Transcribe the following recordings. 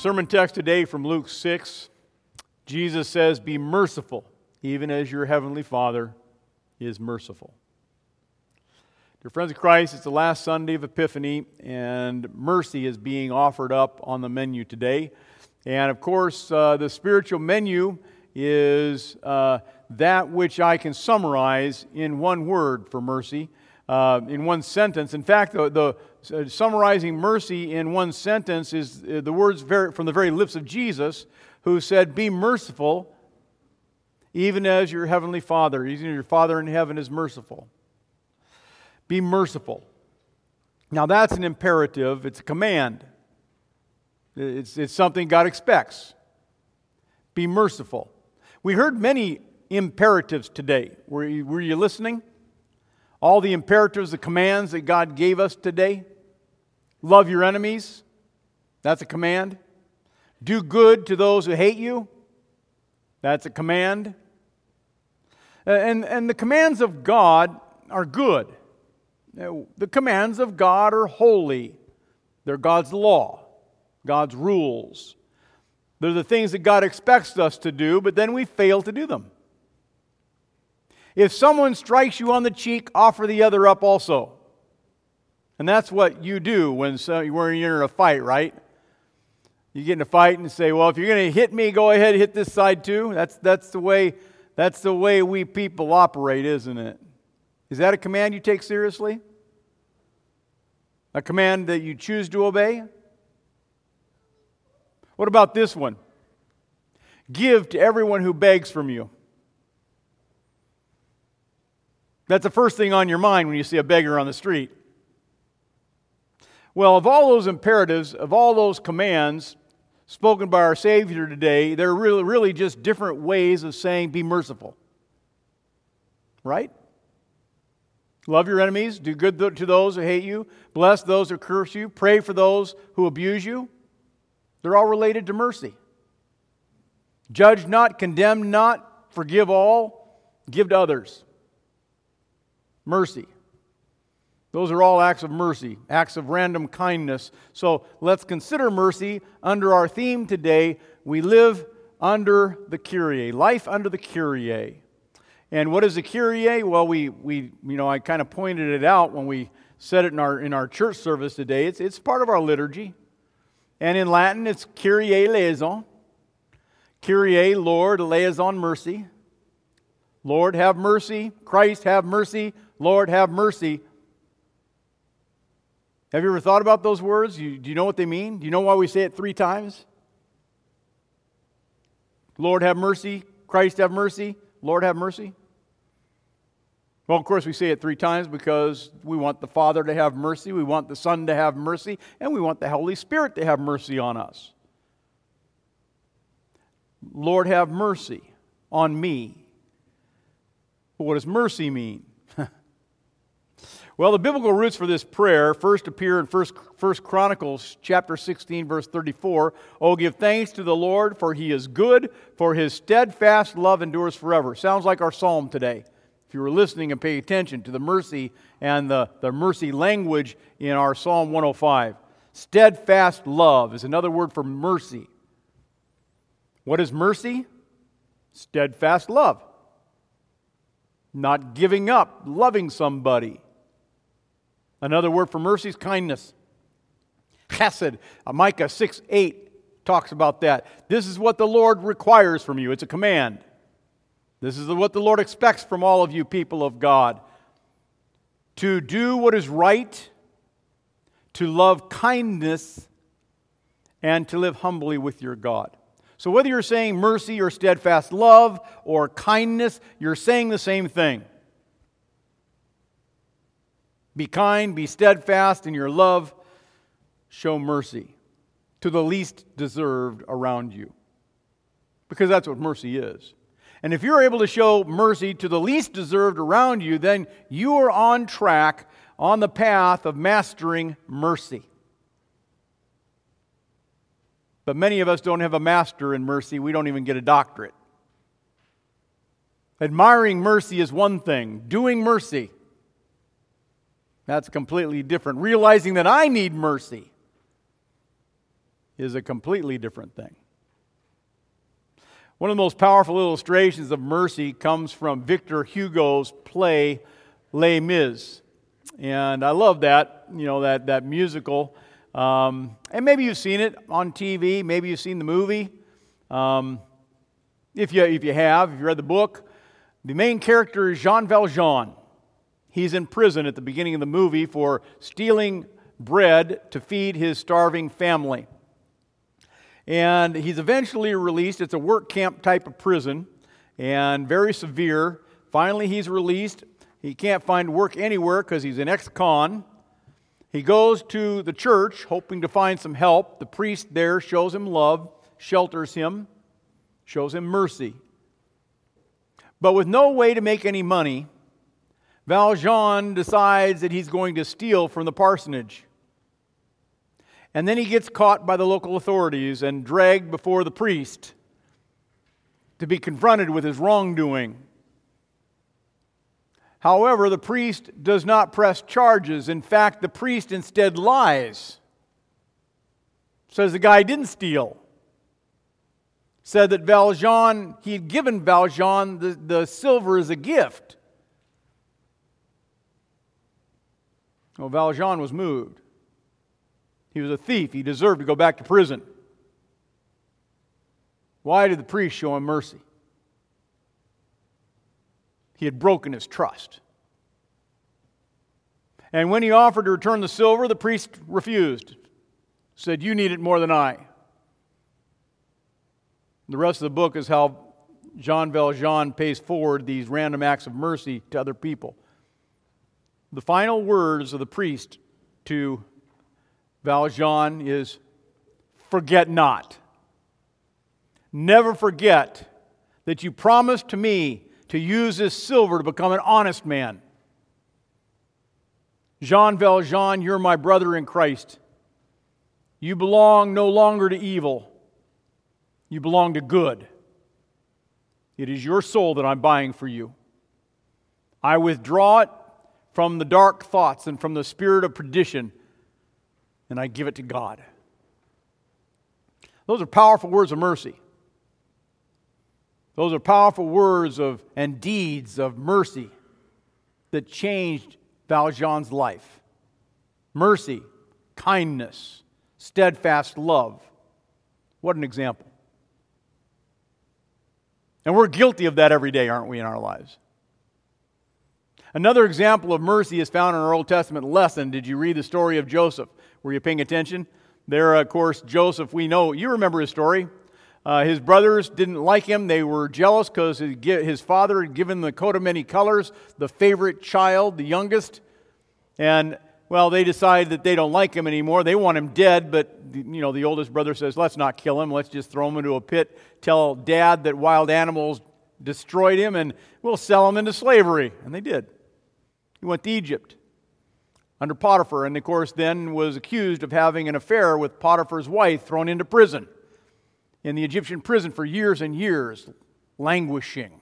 sermon text today from Luke 6, Jesus says, Be merciful, even as your heavenly Father is merciful. Dear friends of Christ, it's the last Sunday of Epiphany, and mercy is being offered up on the menu today. And of course, uh, the spiritual menu is uh, that which I can summarize in one word for mercy, uh, in one sentence. In fact, the, the uh, summarizing mercy in one sentence is uh, the words very, from the very lips of Jesus, who said, Be merciful, even as your heavenly Father, even your Father in heaven is merciful. Be merciful. Now, that's an imperative, it's a command, it's, it's something God expects. Be merciful. We heard many imperatives today. Were you, were you listening? All the imperatives, the commands that God gave us today. Love your enemies. That's a command. Do good to those who hate you. That's a command. Uh, and, and the commands of God are good. The commands of God are holy. They're God's law, God's rules. They're the things that God expects us to do, but then we fail to do them. If someone strikes you on the cheek, offer the other up also. And that's what you do when, you're in a fight, right? You get in a fight and say, "Well, if you're going to hit me, go ahead and hit this side too." That's that's the way that's the way we people operate, isn't it? Is that a command you take seriously? A command that you choose to obey? What about this one? Give to everyone who begs from you. That's the first thing on your mind when you see a beggar on the street. Well, of all those imperatives, of all those commands spoken by our Savior today, they're really, really just different ways of saying, be merciful. Right? Love your enemies, do good to those who hate you, bless those who curse you, pray for those who abuse you. They're all related to mercy. Judge not, condemn not, forgive all, give to others. Mercy. Those are all acts of mercy, acts of random kindness. So let's consider mercy under our theme today. We live under the Kyrie, life under the Kyrie. And what is the Kyrie? Well, we, we you know, I kind of pointed it out when we said it in our, in our church service today. It's, it's part of our liturgy. And in Latin, it's Kyrie eleison. Kyrie, Lord, eleison, mercy. Lord, have mercy. Christ, have mercy. Lord, have mercy. Have you ever thought about those words? You, do you know what they mean? Do you know why we say it three times? Lord, have mercy. Christ, have mercy. Lord, have mercy. Well, of course, we say it three times because we want the Father to have mercy, we want the Son to have mercy, and we want the Holy Spirit to have mercy on us. Lord, have mercy on me. But what does mercy mean? well, the biblical roots for this prayer first appear in First, First Chronicles chapter 16, verse 34. Oh, give thanks to the Lord, for he is good, for his steadfast love endures forever. Sounds like our psalm today if you were listening and pay attention to the mercy and the, the mercy language in our Psalm 105. Steadfast love is another word for mercy. What is mercy? Steadfast love. Not giving up, loving somebody. Another word for mercy is kindness. Chesed. Uh, Micah 6 8 talks about that. This is what the Lord requires from you. It's a command. This is what the Lord expects from all of you, people of God to do what is right, to love kindness, and to live humbly with your God. So, whether you're saying mercy or steadfast love or kindness, you're saying the same thing. Be kind, be steadfast in your love, show mercy to the least deserved around you. Because that's what mercy is. And if you're able to show mercy to the least deserved around you, then you are on track on the path of mastering mercy. But many of us don't have a master in mercy, we don't even get a doctorate. Admiring mercy is one thing, doing mercy, that's completely different. Realizing that I need mercy is a completely different thing. One of the most powerful illustrations of mercy comes from Victor Hugo's play Les Mis. And I love that, you know, that, that musical. Um, and maybe you've seen it on TV, maybe you've seen the movie. Um, if, you, if you have, if you read the book, the main character is Jean Valjean. He's in prison at the beginning of the movie for stealing bread to feed his starving family. And he's eventually released. It's a work camp type of prison and very severe. Finally, he's released. He can't find work anywhere because he's an ex con. He goes to the church hoping to find some help. The priest there shows him love, shelters him, shows him mercy. But with no way to make any money, Valjean decides that he's going to steal from the parsonage. And then he gets caught by the local authorities and dragged before the priest to be confronted with his wrongdoing. However, the priest does not press charges. In fact, the priest instead lies. Says the guy didn't steal. Said that Valjean, he had given Valjean the, the silver as a gift. Well, Valjean was moved. He was a thief. He deserved to go back to prison. Why did the priest show him mercy? He had broken his trust. And when he offered to return the silver, the priest refused. Said, You need it more than I. The rest of the book is how Jean Valjean pays forward these random acts of mercy to other people. The final words of the priest to Valjean is forget not. Never forget that you promised to me to use this silver to become an honest man. Jean Valjean, you're my brother in Christ. You belong no longer to evil, you belong to good. It is your soul that I'm buying for you. I withdraw it from the dark thoughts and from the spirit of perdition and I give it to God. Those are powerful words of mercy. Those are powerful words of and deeds of mercy that changed Valjean's life. Mercy, kindness, steadfast love. What an example. And we're guilty of that every day, aren't we, in our lives? Another example of mercy is found in our Old Testament lesson. Did you read the story of Joseph? Were you paying attention? There, of course, Joseph, we know, you remember his story. Uh, his brothers didn't like him. They were jealous because his father had given the coat of many colors, the favorite child, the youngest. And, well, they decide that they don't like him anymore. They want him dead, but, you know, the oldest brother says, let's not kill him. Let's just throw him into a pit. Tell dad that wild animals destroyed him, and we'll sell him into slavery. And they did. He went to Egypt under Potiphar, and of course, then was accused of having an affair with Potiphar's wife, thrown into prison in the Egyptian prison for years and years, languishing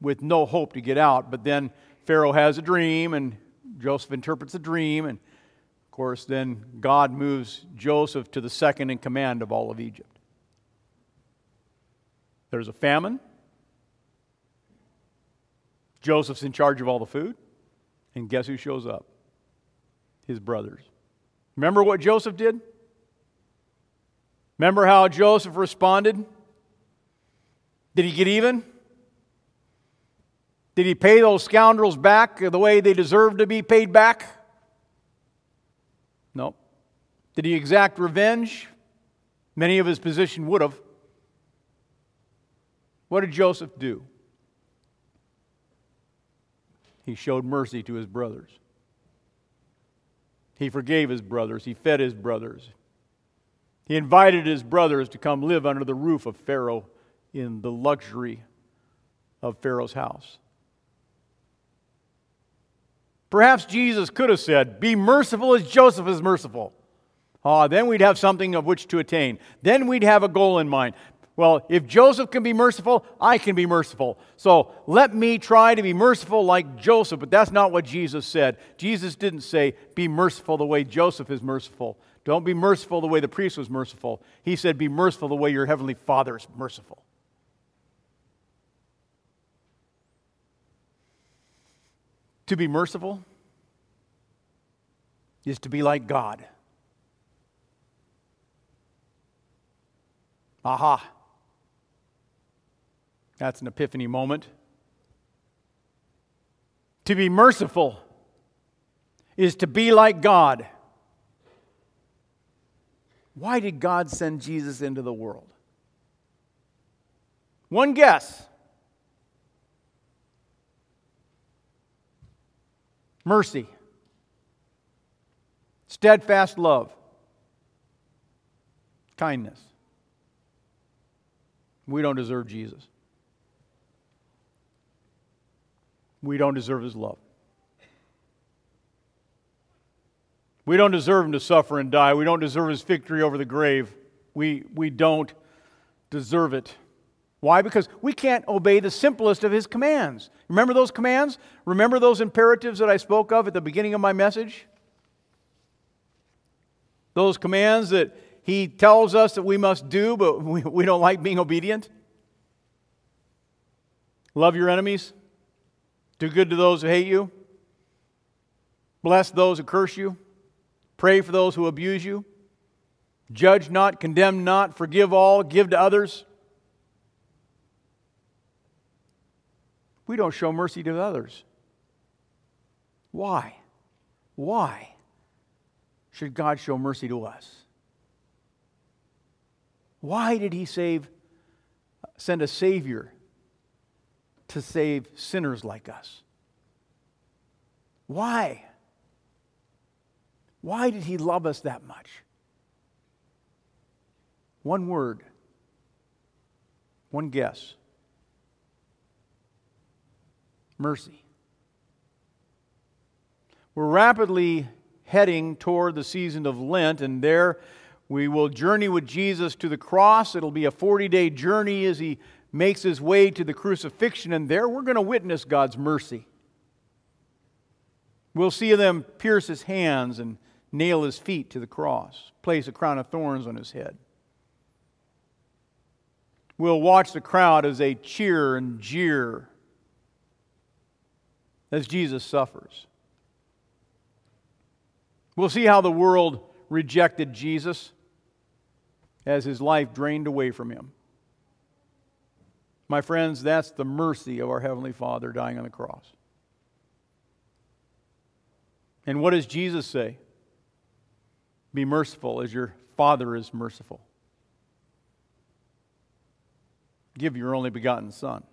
with no hope to get out. But then Pharaoh has a dream, and Joseph interprets the dream, and of course, then God moves Joseph to the second in command of all of Egypt. There's a famine. Joseph's in charge of all the food. And guess who shows up? his brothers. Remember what Joseph did? Remember how Joseph responded? Did he get even? Did he pay those scoundrels back the way they deserved to be paid back? No. Did he exact revenge? Many of his position would have. What did Joseph do? He showed mercy to his brothers. He forgave his brothers, he fed his brothers. He invited his brothers to come live under the roof of Pharaoh in the luxury of Pharaoh's house. Perhaps Jesus could have said, Be merciful as Joseph is merciful. Ah, then we'd have something of which to attain. Then we'd have a goal in mind. Well, if Joseph can be merciful, I can be merciful. So let me try to be merciful like Joseph. But that's not what Jesus said. Jesus didn't say, be merciful the way Joseph is merciful. Don't be merciful the way the priest was merciful. He said, Be merciful the way your heavenly Father is merciful. To be merciful is to be like God. Aha. That's an epiphany moment. To be merciful is to be like God. Why did God send Jesus into the world? One guess. Mercy, steadfast love, kindness. We don't deserve Jesus. We don't deserve his love. We don't deserve him to suffer and die. We don't deserve his victory over the grave. We, we don't deserve it. Why? Because we can't obey the simplest of his commands. Remember those commands? Remember those imperatives that I spoke of at the beginning of my message? Those commands that he tells us that we must do, but we, we don't like being obedient? Love your enemies. Do good to those who hate you. Bless those who curse you. Pray for those who abuse you. Judge not, condemn not, forgive all, give to others. We don't show mercy to others. Why? Why should God show mercy to us? Why did he save send a savior to save sinners like us? Why? Why did he love us that much? One word, one guess mercy. We're rapidly heading toward the season of Lent, and there we will journey with Jesus to the cross. It'll be a 40 day journey as he makes his way to the crucifixion, and there we're going to witness God's mercy. We'll see them pierce his hands and nail his feet to the cross, place a crown of thorns on his head. We'll watch the crowd as they cheer and jeer as Jesus suffers. We'll see how the world rejected Jesus as his life drained away from him. My friends, that's the mercy of our Heavenly Father dying on the cross. And what does Jesus say? Be merciful as your Father is merciful. Give your only begotten Son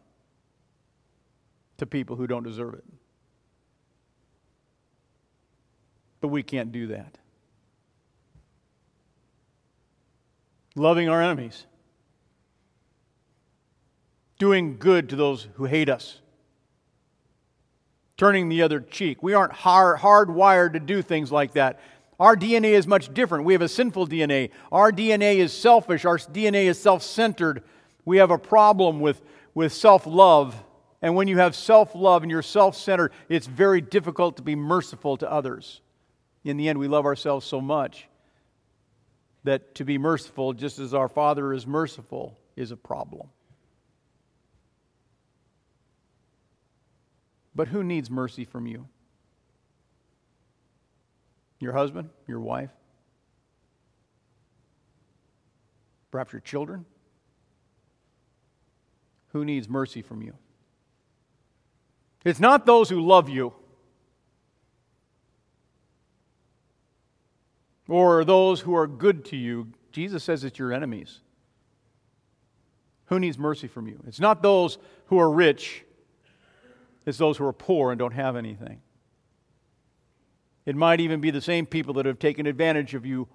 to people who don't deserve it. But we can't do that. Loving our enemies, doing good to those who hate us, turning the other cheek. We aren't hard, hardwired to do things like that. Our DNA is much different. We have a sinful DNA. Our DNA is selfish. Our DNA is self centered. We have a problem with, with self love. And when you have self love and you're self centered, it's very difficult to be merciful to others. In the end, we love ourselves so much that to be merciful, just as our Father is merciful, is a problem. But who needs mercy from you? Your husband? Your wife? Perhaps your children? Who needs mercy from you? It's not those who love you or those who are good to you. Jesus says it's your enemies. Who needs mercy from you? It's not those who are rich, it's those who are poor and don't have anything. It might even be the same people that have taken advantage of you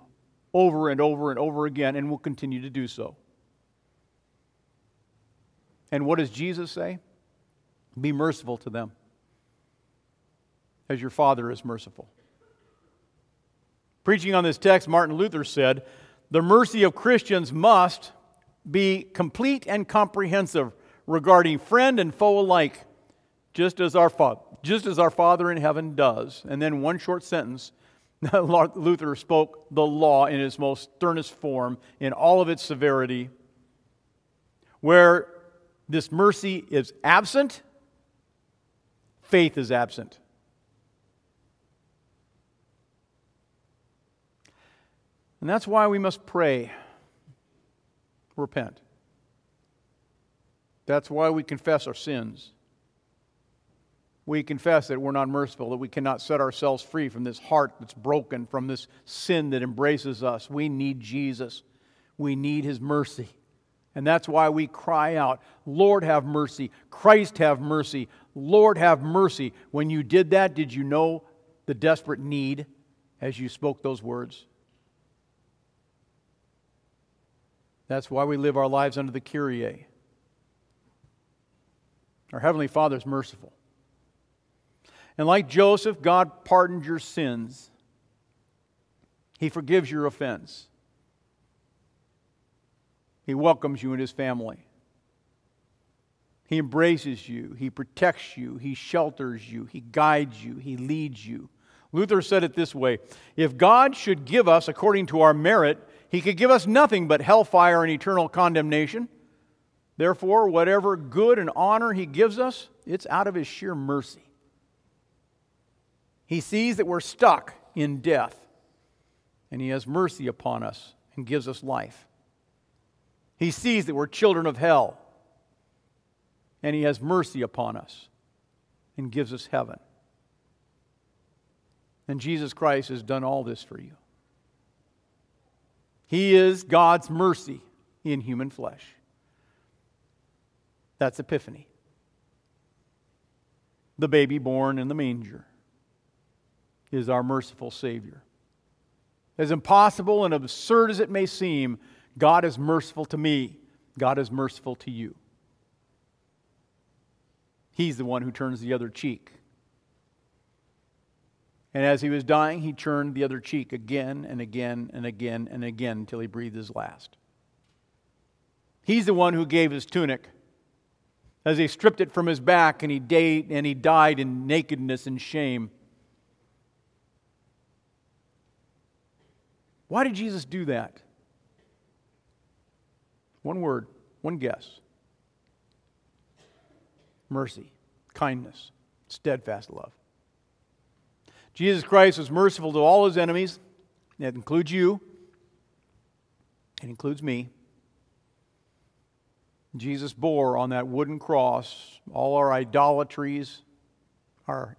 over and over and over again and will continue to do so. And what does Jesus say? Be merciful to them as your Father is merciful. Preaching on this text, Martin Luther said, The mercy of Christians must be complete and comprehensive regarding friend and foe alike, just as our Father just as our Father in heaven does. And then one short sentence Luther spoke the law in its most sternest form, in all of its severity, where this mercy is absent, faith is absent. And that's why we must pray, repent. That's why we confess our sins. We confess that we're not merciful, that we cannot set ourselves free from this heart that's broken, from this sin that embraces us. We need Jesus. We need His mercy. And that's why we cry out, Lord, have mercy. Christ, have mercy. Lord, have mercy. When you did that, did you know the desperate need as you spoke those words? That's why we live our lives under the Kyrie. Our Heavenly Father is merciful. And like Joseph, God pardoned your sins. He forgives your offense. He welcomes you in His family. He embraces you. He protects you. He shelters you. He guides you. He leads you. Luther said it this way If God should give us according to our merit, he could give us nothing but hellfire and eternal condemnation. Therefore, whatever good and honor He gives us, it's out of His sheer mercy. He sees that we're stuck in death, and He has mercy upon us and gives us life. He sees that we're children of hell, and He has mercy upon us and gives us heaven. And Jesus Christ has done all this for you. He is God's mercy in human flesh. That's Epiphany. The baby born in the manger is our merciful Savior. As impossible and absurd as it may seem, God is merciful to me. God is merciful to you. He's the one who turns the other cheek. And as he was dying, he turned the other cheek again and again and again and again until he breathed his last. He's the one who gave his tunic as he stripped it from his back and he, died, and he died in nakedness and shame. Why did Jesus do that? One word, one guess mercy, kindness, steadfast love. Jesus Christ was merciful to all his enemies. That includes you, it includes me. Jesus bore on that wooden cross all our idolatries, our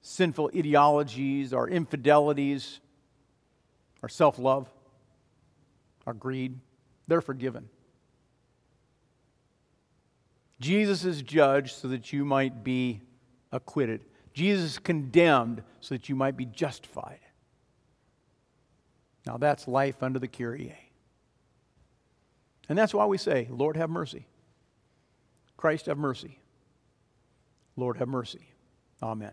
sinful ideologies, our infidelities, our self love, our greed. They're forgiven. Jesus is judged so that you might be acquitted. Jesus is condemned so that you might be justified. Now that's life under the Kyrie. And that's why we say, Lord, have mercy. Christ, have mercy. Lord, have mercy. Amen.